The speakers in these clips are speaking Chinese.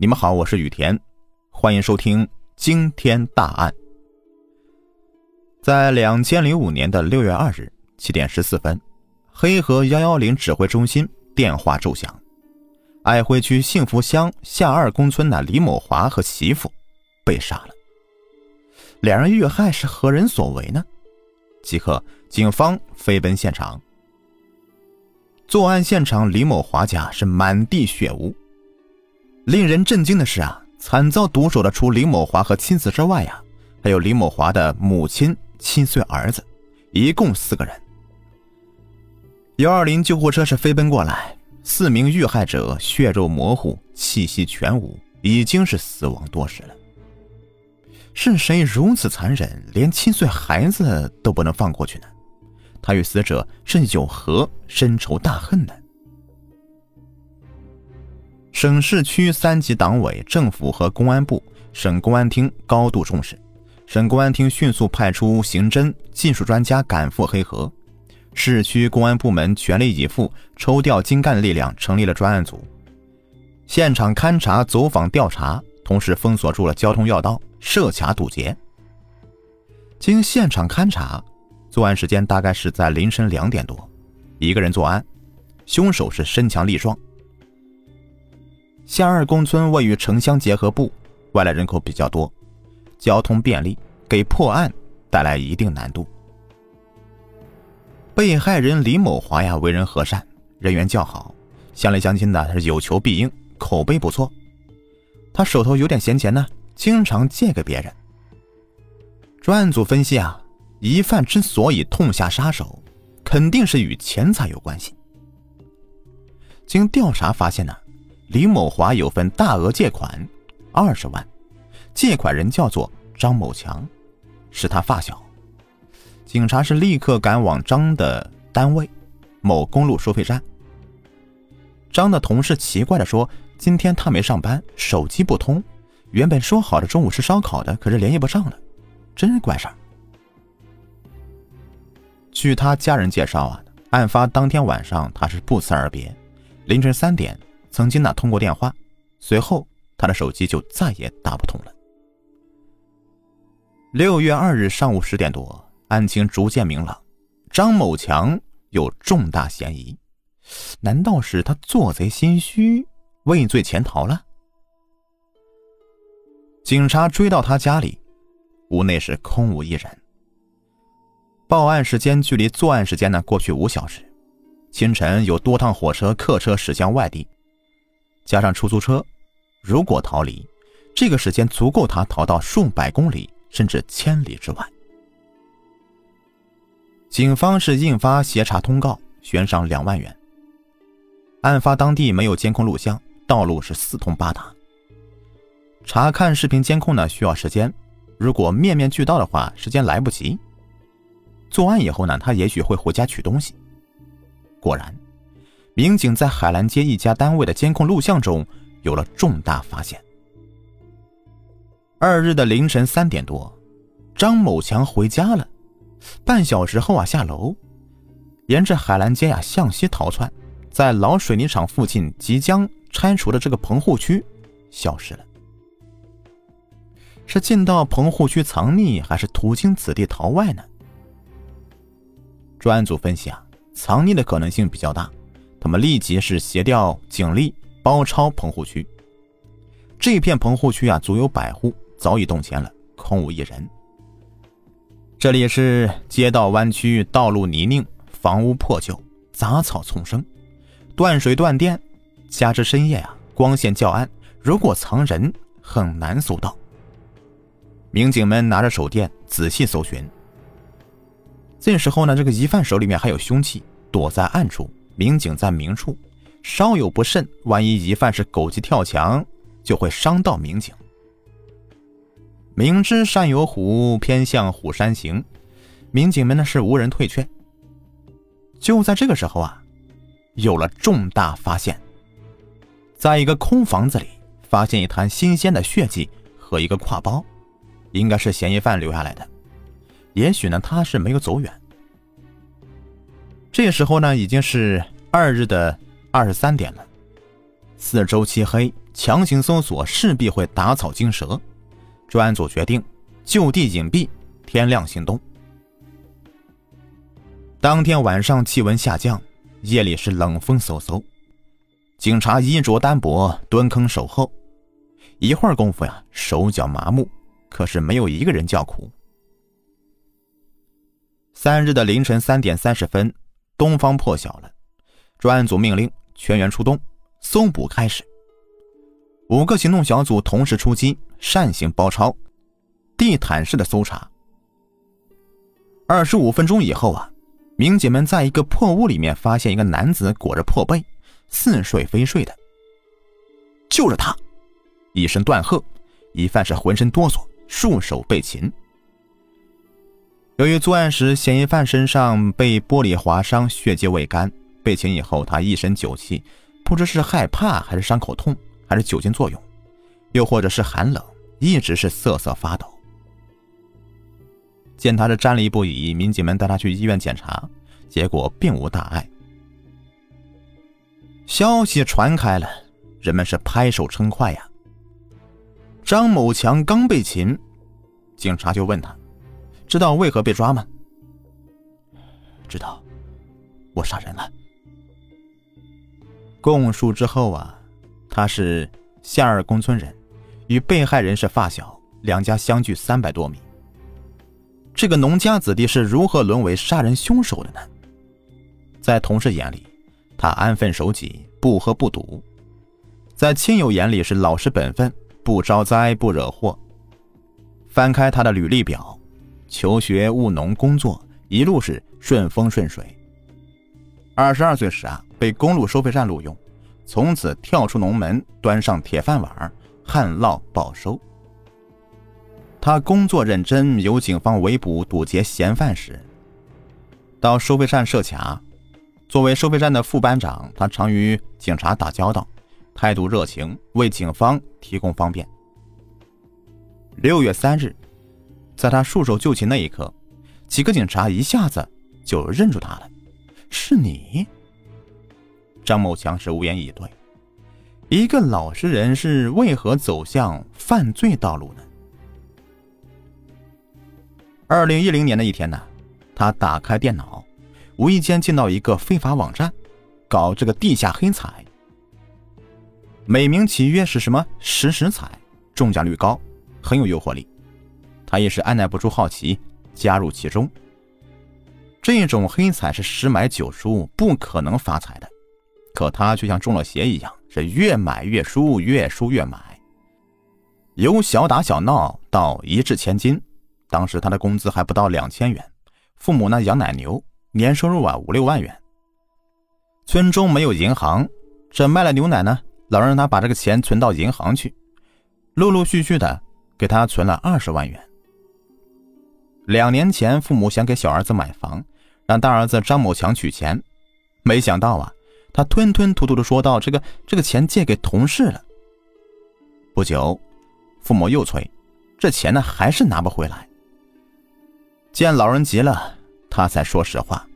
你们好，我是雨田，欢迎收听惊天大案。在两千零五年的六月二日七点十四分，黑河幺幺零指挥中心电话骤响，爱辉区幸福乡下二公村的李某华和媳妇被杀了。两人遇害是何人所为呢？即刻，警方飞奔现场。作案现场李某华家是满地血污。令人震惊的是啊，惨遭毒手的除李某华和妻子之外呀，还有李某华的母亲、七岁儿子，一共四个人。幺二零救护车是飞奔过来，四名遇害者血肉模糊，气息全无，已经是死亡多时了。是谁如此残忍，连七岁孩子都不能放过去呢？他与死者是有何深仇大恨呢？省市区三级党委政府和公安部、省公安厅高度重视，省公安厅迅速派出刑侦技术专家赶赴黑河，市区公安部门全力以赴，抽调精干力量成立了专案组，现场勘查、走访调查，同时封锁住了交通要道，设卡堵截。经现场勘查，作案时间大概是在凌晨两点多，一个人作案，凶手是身强力壮。下二公村位于城乡结合部，外来人口比较多，交通便利，给破案带来一定难度。被害人李某华呀，为人和善，人缘较好，乡里乡亲的他是有求必应，口碑不错。他手头有点闲钱呢，经常借给别人。专案组分析啊，疑犯之所以痛下杀手，肯定是与钱财有关系。经调查发现呢。李某华有份大额借款，二十万，借款人叫做张某强，是他发小。警察是立刻赶往张的单位，某公路收费站。张的同事奇怪的说：“今天他没上班，手机不通，原本说好的中午吃烧烤的，可是联系不上了，真是怪事儿。”据他家人介绍啊，案发当天晚上他是不辞而别，凌晨三点。曾经呢通过电话，随后他的手机就再也打不通了。六月二日上午十点多，案情逐渐明朗，张某强有重大嫌疑，难道是他做贼心虚，畏罪潜逃了？警察追到他家里，屋内是空无一人。报案时间距离作案时间呢过去五小时，清晨有多趟火车、客车驶向外地。加上出租车，如果逃离，这个时间足够他逃到数百公里甚至千里之外。警方是印发协查通告，悬赏两万元。案发当地没有监控录像，道路是四通八达。查看视频监控呢需要时间，如果面面俱到的话，时间来不及。作案以后呢，他也许会回家取东西。果然。民警在海澜街一家单位的监控录像中有了重大发现。二日的凌晨三点多，张某强回家了，半小时后啊下楼，沿着海澜街呀向西逃窜，在老水泥厂附近即将拆除的这个棚户区消失了。是进到棚户区藏匿，还是途经此地逃外呢？专案组分析啊，藏匿的可能性比较大。他们立即是协调警力包抄棚户区。这片棚户区啊，足有百户，早已动迁了，空无一人。这里是街道弯曲，道路泥泞，房屋破旧，杂草丛生，断水断电，加之深夜啊，光线较暗，如果藏人很难搜到。民警们拿着手电仔细搜寻。这时候呢，这个疑犯手里面还有凶器，躲在暗处。民警在明处，稍有不慎，万一疑犯是狗急跳墙，就会伤到民警。明知山有虎，偏向虎山行，民警们呢是无人退却。就在这个时候啊，有了重大发现，在一个空房子里发现一滩新鲜的血迹和一个挎包，应该是嫌疑犯留下来的。也许呢，他是没有走远。这时候呢，已经是二日的二十三点了。四周漆黑，强行搜索势必会打草惊蛇。专案组决定就地隐蔽，天亮行动。当天晚上气温下降，夜里是冷风嗖嗖，警察衣着单薄，蹲坑守候。一会儿功夫呀，手脚麻木，可是没有一个人叫苦。三日的凌晨三点三十分，东方破晓了，专案组命令全员出动，搜捕开始。五个行动小组同时出击，扇形包抄，地毯式的搜查。二十五分钟以后啊，民警们在一个破屋里面发现一个男子裹着破被，似睡非睡的，就是他。一声断喝，疑犯是浑身哆嗦，束手被擒。由于作案时嫌疑犯身上被玻璃划伤，血迹未干，被擒以后他一身酒气，不知是害怕还是伤口痛，还是酒精作用，又或者是寒冷，一直是瑟瑟发抖。见他是站立不已，民警们带他去医院检查，结果并无大碍。消息传开了，人们是拍手称快呀。张某强刚被擒，警察就问他：“知道为何被抓吗？”“知道，我杀人了。”供述之后啊，他是夏二公村人，与被害人是发小，两家相距三百多米。这个农家子弟是如何沦为杀人凶手的呢？在同事眼里，他安分守己，不喝不赌；在亲友眼里是老实本分。不招灾，不惹祸。翻开他的履历表，求学、务农、工作，一路是顺风顺水。二十二岁时啊，被公路收费站录用，从此跳出农门，端上铁饭碗，旱涝保收。他工作认真，有警方围捕堵截嫌犯时，到收费站设卡。作为收费站的副班长，他常与警察打交道。态度热情，为警方提供方便。六月三日，在他束手就擒那一刻，几个警察一下子就认出他了。是你，张某强是无言以对。一个老实人是为何走向犯罪道路呢？二零一零年的一天呢，他打开电脑，无意间进到一个非法网站，搞这个地下黑彩。美名其曰是什么十十彩，中奖率高，很有诱惑力。他也是按耐不住好奇，加入其中。这种黑彩是十买九输，不可能发财的。可他却像中了邪一样，是越买越输，越输越买。由小打小闹到一掷千金，当时他的工资还不到两千元，父母呢养奶牛，年收入啊五六万元。村中没有银行，这卖了牛奶呢。老人让他把这个钱存到银行去，陆陆续续的给他存了二十万元。两年前，父母想给小儿子买房，让大儿子张某强取钱，没想到啊，他吞吞吐吐的说道：“这个这个钱借给同事了。”不久，父母又催，这钱呢还是拿不回来。见老人急了，他才说实话，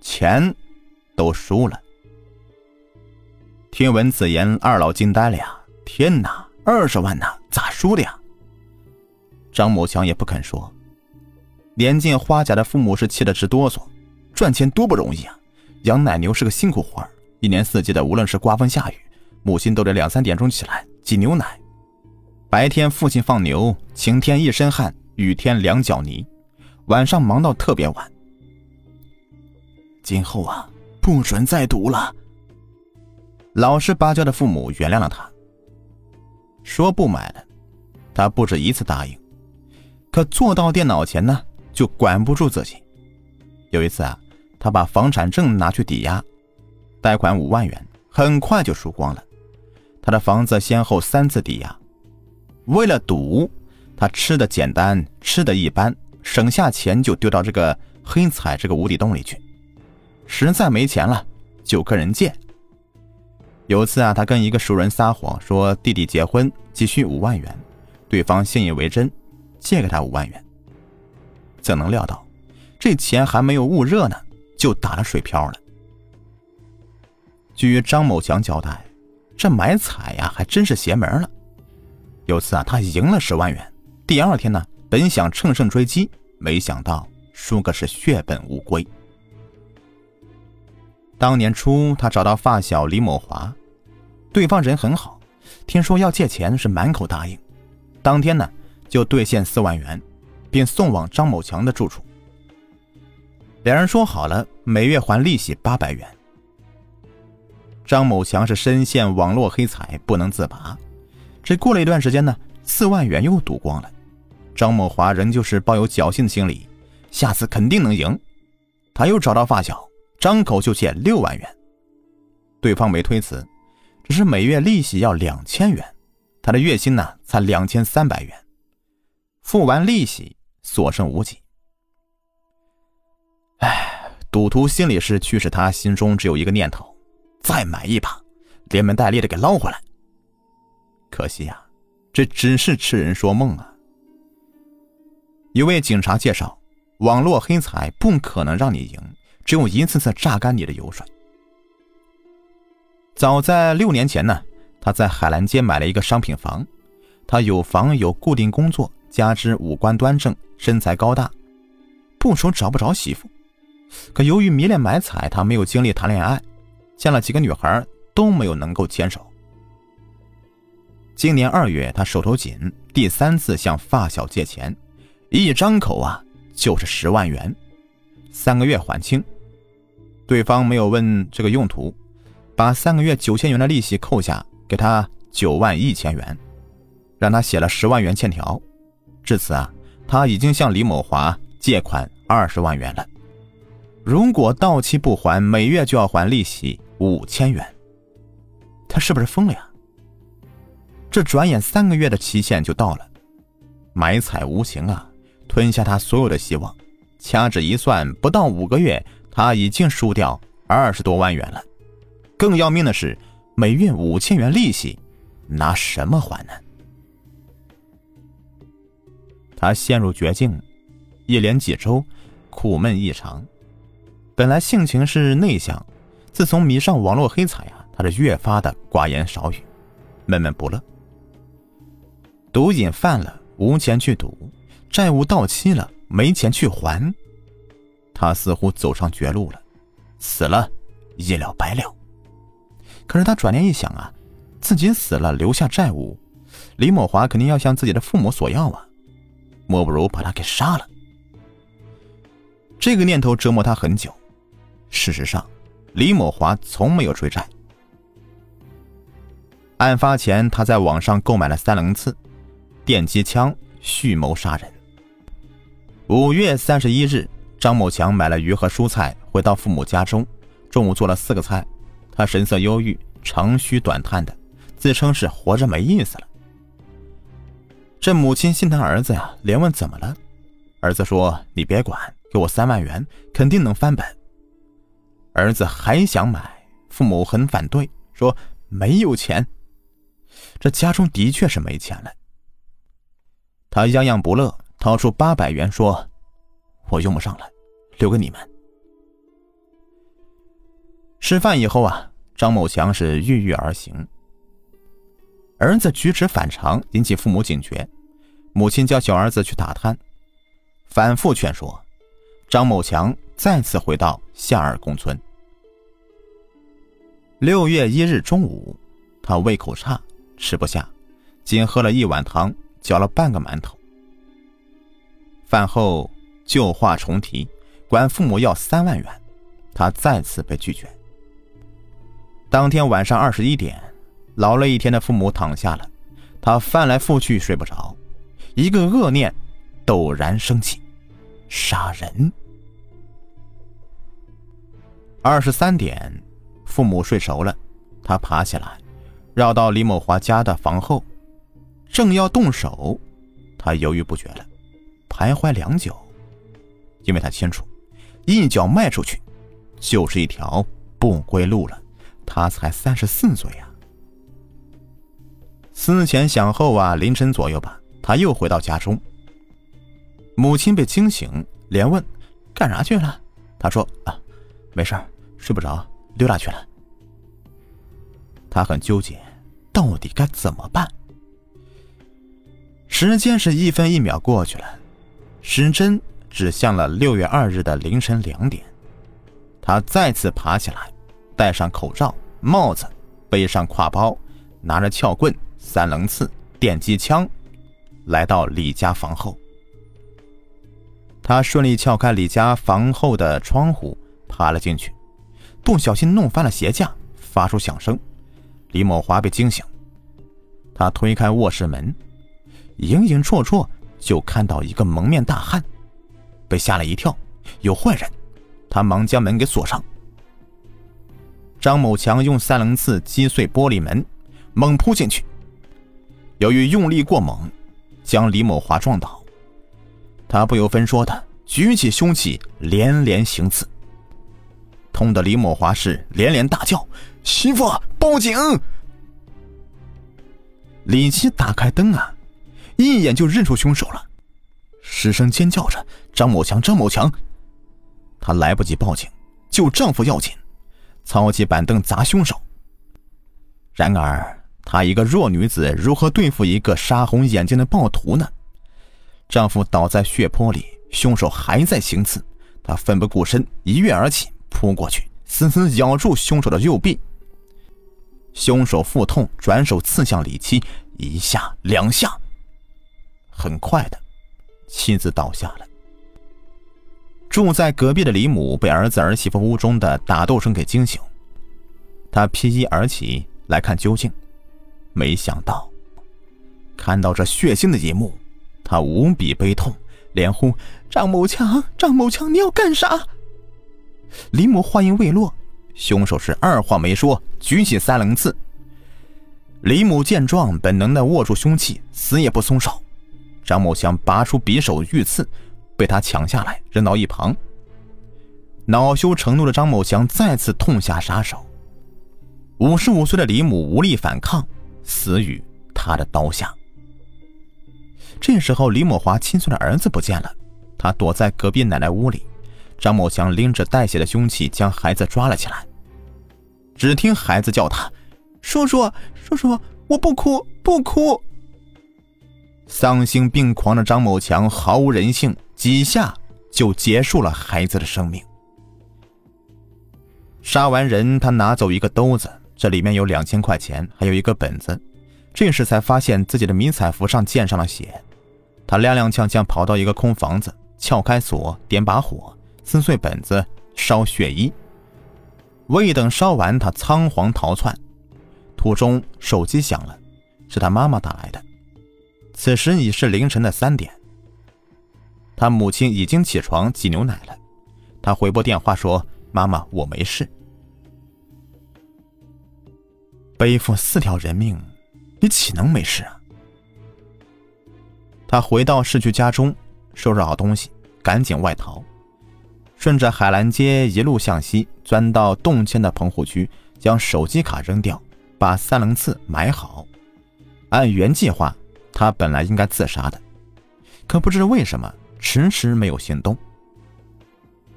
钱都输了。听闻此言，二老惊呆了呀！天哪，二十万呐，咋输的呀？张某强也不肯说。年近花甲的父母是气得直哆嗦。赚钱多不容易啊！养奶牛是个辛苦活儿，一年四季的，无论是刮风下雨，母亲都得两三点钟起来挤牛奶。白天父亲放牛，晴天一身汗，雨天两脚泥，晚上忙到特别晚。今后啊，不准再赌了。老实巴交的父母原谅了他，说不买了，他不止一次答应，可坐到电脑前呢，就管不住自己。有一次啊，他把房产证拿去抵押，贷款五万元，很快就输光了。他的房子先后三次抵押，为了赌，他吃的简单，吃的一般，省下钱就丢到这个黑彩这个无底洞里去。实在没钱了，就跟人借。有次啊，他跟一个熟人撒谎，说弟弟结婚急需五万元，对方信以为真，借给他五万元。怎能料到，这钱还没有焐热呢，就打了水漂了。据张某强交代，这买彩呀，还真是邪门了。有次啊，他赢了十万元，第二天呢，本想乘胜追击，没想到输个是血本无归。当年初，他找到发小李某华，对方人很好，听说要借钱，是满口答应。当天呢，就兑现四万元，并送往张某强的住处。两人说好了，每月还利息八百元。张某强是深陷网络黑彩不能自拔，这过了一段时间呢，四万元又赌光了。张某华仍旧是抱有侥幸心理，下次肯定能赢。他又找到发小，张口就借六万元，对方没推辞，只是每月利息要两千元，他的月薪呢才两千三百元，付完利息所剩无几。唉，赌徒心理是驱使他心中只有一个念头。再买一把，连门带利的给捞回来。可惜呀，这只是痴人说梦啊！一位警察介绍，网络黑彩不可能让你赢，只有一次次榨干你的油水。早在六年前呢，他在海澜街买了一个商品房，他有房有固定工作，加之五官端正，身材高大，不愁找不着媳妇。可由于迷恋买彩，他没有精力谈恋爱。见了几个女孩都没有能够牵手。今年二月，他手头紧，第三次向发小借钱，一张口啊就是十万元，三个月还清。对方没有问这个用途，把三个月九千元的利息扣下，给他九万一千元，让他写了十万元欠条。至此啊，他已经向李某华借款二十万元了。如果到期不还，每月就要还利息。五千元，他是不是疯了呀？这转眼三个月的期限就到了，买彩无情啊，吞下他所有的希望。掐指一算，不到五个月，他已经输掉二十多万元了。更要命的是，每月五千元利息，拿什么还呢？他陷入绝境，一连几周，苦闷异常。本来性情是内向。自从迷上网络黑彩啊，他是越发的寡言少语，闷闷不乐。毒瘾犯了，无钱去赌，债务到期了，没钱去还，他似乎走上绝路了，死了，一了百了。可是他转念一想啊，自己死了留下债务，李某华肯定要向自己的父母索要啊，莫不如把他给杀了。这个念头折磨他很久。事实上。李某华从没有追债。案发前，他在网上购买了三棱刺、电击枪，蓄谋杀人。五月三十一日，张某强买了鱼和蔬菜，回到父母家中，中午做了四个菜。他神色忧郁，长吁短叹的，自称是活着没意思了。这母亲心疼儿子呀，连问怎么了。儿子说：“你别管，给我三万元，肯定能翻本。”儿子还想买，父母很反对，说没有钱。这家中的确是没钱了。他泱泱不乐，掏出八百元说：“我用不上了，留给你们。”吃饭以后啊，张某强是郁郁而行。儿子举止反常，引起父母警觉，母亲叫小儿子去打探，反复劝说，张某强再次回到夏尔公村。六月一日中午，他胃口差，吃不下，仅喝了一碗汤，嚼了半个馒头。饭后旧话重提，管父母要三万元，他再次被拒绝。当天晚上二十一点，劳累一天的父母躺下了，他翻来覆去睡不着，一个恶念陡然升起：杀人。二十三点。父母睡熟了，他爬起来，绕到李某华家的房后，正要动手，他犹豫不决了，徘徊良久，因为他清楚，一脚迈出去，就是一条不归路了。他才三十四岁呀。思前想后啊，凌晨左右吧，他又回到家中。母亲被惊醒，连问：“干啥去了？”他说：“啊，没事睡不着。”溜达去了，他很纠结。到底该怎么办？时间是一分一秒过去了，时针指向了六月二日的凌晨两点。他再次爬起来，戴上口罩、帽子，背上挎包，拿着撬棍、三棱刺、电击枪，来到李家房后。他顺利撬开李家房后的窗户，爬了进去，不小心弄翻了鞋架，发出响声。李某华被惊醒，他推开卧室门。隐隐绰绰就看到一个蒙面大汉，被吓了一跳，有坏人，他忙将门给锁上。张某强用三棱刺击碎玻璃门，猛扑进去，由于用力过猛，将李某华撞倒。他不由分说的举起凶器，连连行刺，痛得李某华是连连大叫：“媳妇，报警！”李七打开灯啊！一眼就认出凶手了，失声尖叫着：“张某强，张某强！”她来不及报警，救丈夫要紧，操起板凳砸凶手。然而，她一个弱女子如何对付一个杀红眼睛的暴徒呢？丈夫倒在血泊里，凶手还在行刺，她奋不顾身一跃而起，扑过去，死死咬住凶手的右臂。凶手腹痛，转手刺向李七，一下两下。很快的，妻子倒下了。住在隔壁的李母被儿子儿媳妇屋中的打斗声给惊醒，他披衣而起来看究竟，没想到看到这血腥的一幕，他无比悲痛，连呼：“张某强，张某强，你要干啥？”李母话音未落，凶手是二话没说，举起三棱刺。李母见状，本能的握住凶器，死也不松手。张某强拔出匕首欲刺，被他抢下来扔到一旁。恼羞成怒的张某强再次痛下杀手。五十五岁的李母无力反抗，死于他的刀下。这时候，李某华亲孙的儿子不见了，他躲在隔壁奶奶屋里。张某强拎着带血的凶器将孩子抓了起来。只听孩子叫他：“叔叔，叔叔，我不哭，不哭。”丧心病狂的张某强毫无人性，几下就结束了孩子的生命。杀完人，他拿走一个兜子，这里面有两千块钱，还有一个本子。这时才发现自己的迷彩服上溅上了血。他踉踉跄跄跑到一个空房子，撬开锁，点把火，撕碎本子，烧血衣。未等烧完，他仓皇逃窜。途中手机响了，是他妈妈打来的。此时已是凌晨的三点，他母亲已经起床挤牛奶了。他回拨电话说：“妈妈，我没事。”背负四条人命，你岂能没事啊？他回到市区家中，收拾好东西，赶紧外逃，顺着海澜街一路向西，钻到动迁的棚户区，将手机卡扔掉，把三棱刺埋好，按原计划。他本来应该自杀的，可不知为什么迟迟没有行动。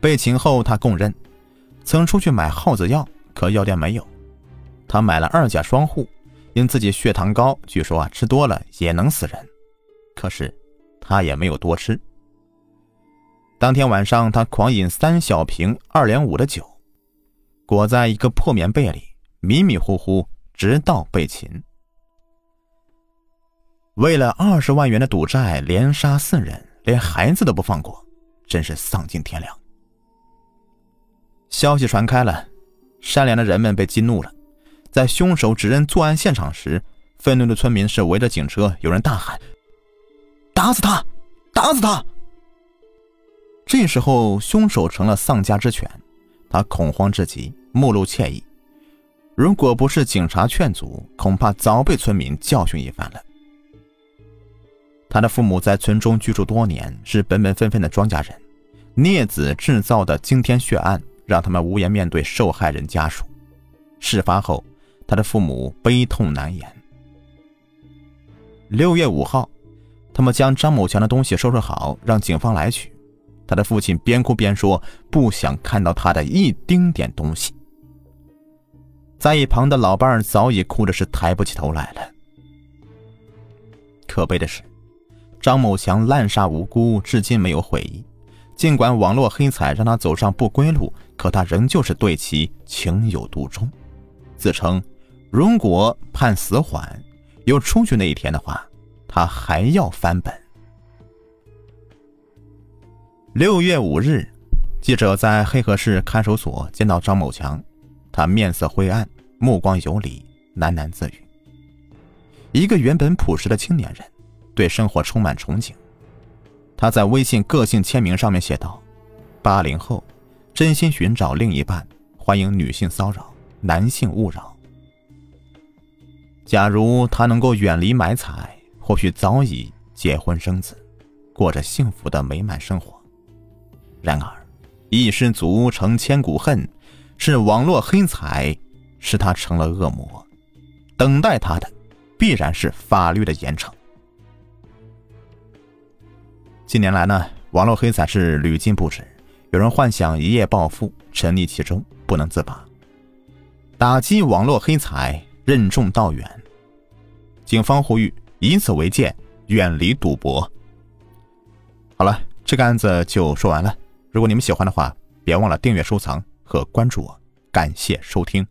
被擒后，他供认曾出去买耗子药，可药店没有。他买了二甲双胍，因自己血糖高，据说啊吃多了也能死人。可是他也没有多吃。当天晚上，他狂饮三小瓶二两五的酒，裹在一个破棉被里，迷迷糊糊，直到被擒。为了二十万元的赌债，连杀四人，连孩子都不放过，真是丧尽天良。消息传开了，善良的人们被激怒了。在凶手指认作案现场时，愤怒的村民是围着警车，有人大喊：“打死他，打死他！”这时候，凶手成了丧家之犬，他恐慌至极，目露怯意。如果不是警察劝阻，恐怕早被村民教训一番了。他的父母在村中居住多年，是本本分分的庄稼人。孽子制造的惊天血案，让他们无颜面对受害人家属。事发后，他的父母悲痛难言。六月五号，他们将张某强的东西收拾好，让警方来取。他的父亲边哭边说：“不想看到他的一丁点东西。”在一旁的老伴早已哭的是抬不起头来了。可悲的是，张某强滥杀无辜，至今没有悔意。尽管网络黑彩让他走上不归路，可他仍旧是对其情有独钟，自称如果判死缓，有出去那一天的话，他还要翻本。六月五日，记者在黑河市看守所见到张某强，他面色灰暗，目光游离，喃喃自语。一个原本朴实的青年人，对生活充满憧憬。他在微信个性签名上面写道：“八零后，真心寻找另一半，欢迎女性骚扰，男性勿扰。”假如他能够远离买彩，或许早已结婚生子，过着幸福的美满生活。然而，一失足成千古恨，是网络黑彩，使他成了恶魔。等待他的，必然是法律的严惩。近年来呢，网络黑彩是屡禁不止，有人幻想一夜暴富，沉溺其中不能自拔。打击网络黑彩，任重道远。警方呼吁以此为鉴，远离赌博。好了，这个案子就说完了。如果你们喜欢的话，别忘了订阅、收藏和关注我。感谢收听。